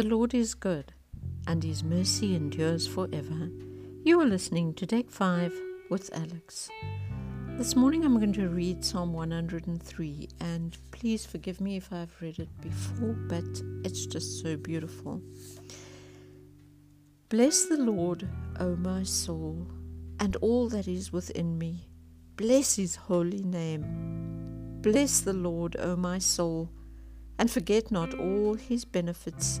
The Lord is good, and his mercy endures forever. You are listening to Deck 5 with Alex. This morning I'm going to read Psalm 103, and please forgive me if I've read it before, but it's just so beautiful. Bless the Lord, O my soul, and all that is within me. Bless his holy name. Bless the Lord, O my soul, and forget not all his benefits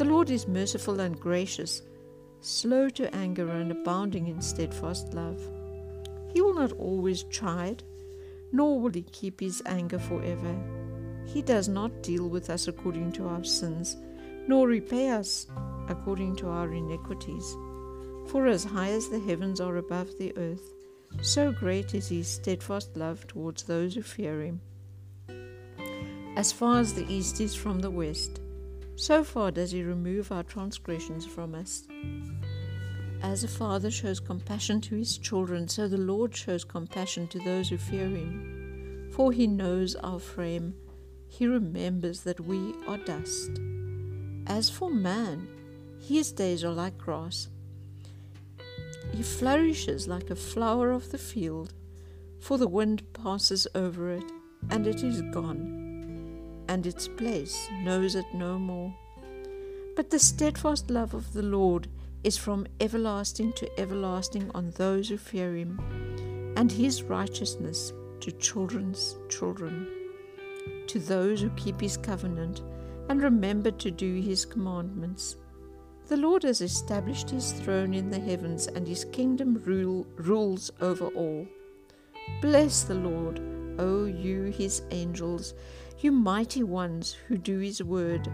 The Lord is merciful and gracious, slow to anger and abounding in steadfast love. He will not always chide, nor will he keep his anger forever. He does not deal with us according to our sins, nor repay us according to our iniquities. For as high as the heavens are above the earth, so great is his steadfast love towards those who fear him. As far as the east is from the west, so far does he remove our transgressions from us. As a father shows compassion to his children, so the Lord shows compassion to those who fear him. For he knows our frame, he remembers that we are dust. As for man, his days are like grass. He flourishes like a flower of the field, for the wind passes over it, and it is gone and its place knows it no more. But the steadfast love of the Lord is from everlasting to everlasting on those who fear him, and his righteousness to children's children, to those who keep his covenant and remember to do his commandments. The Lord has established his throne in the heavens, and his kingdom rule, rules over all. Bless the Lord, O you his angels you mighty ones who do his word,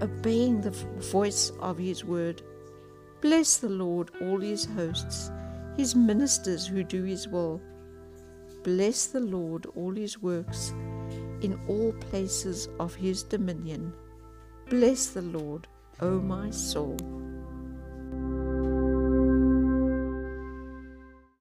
obeying the voice of his word. Bless the Lord, all his hosts, his ministers who do his will. Bless the Lord, all his works, in all places of his dominion. Bless the Lord, O my soul.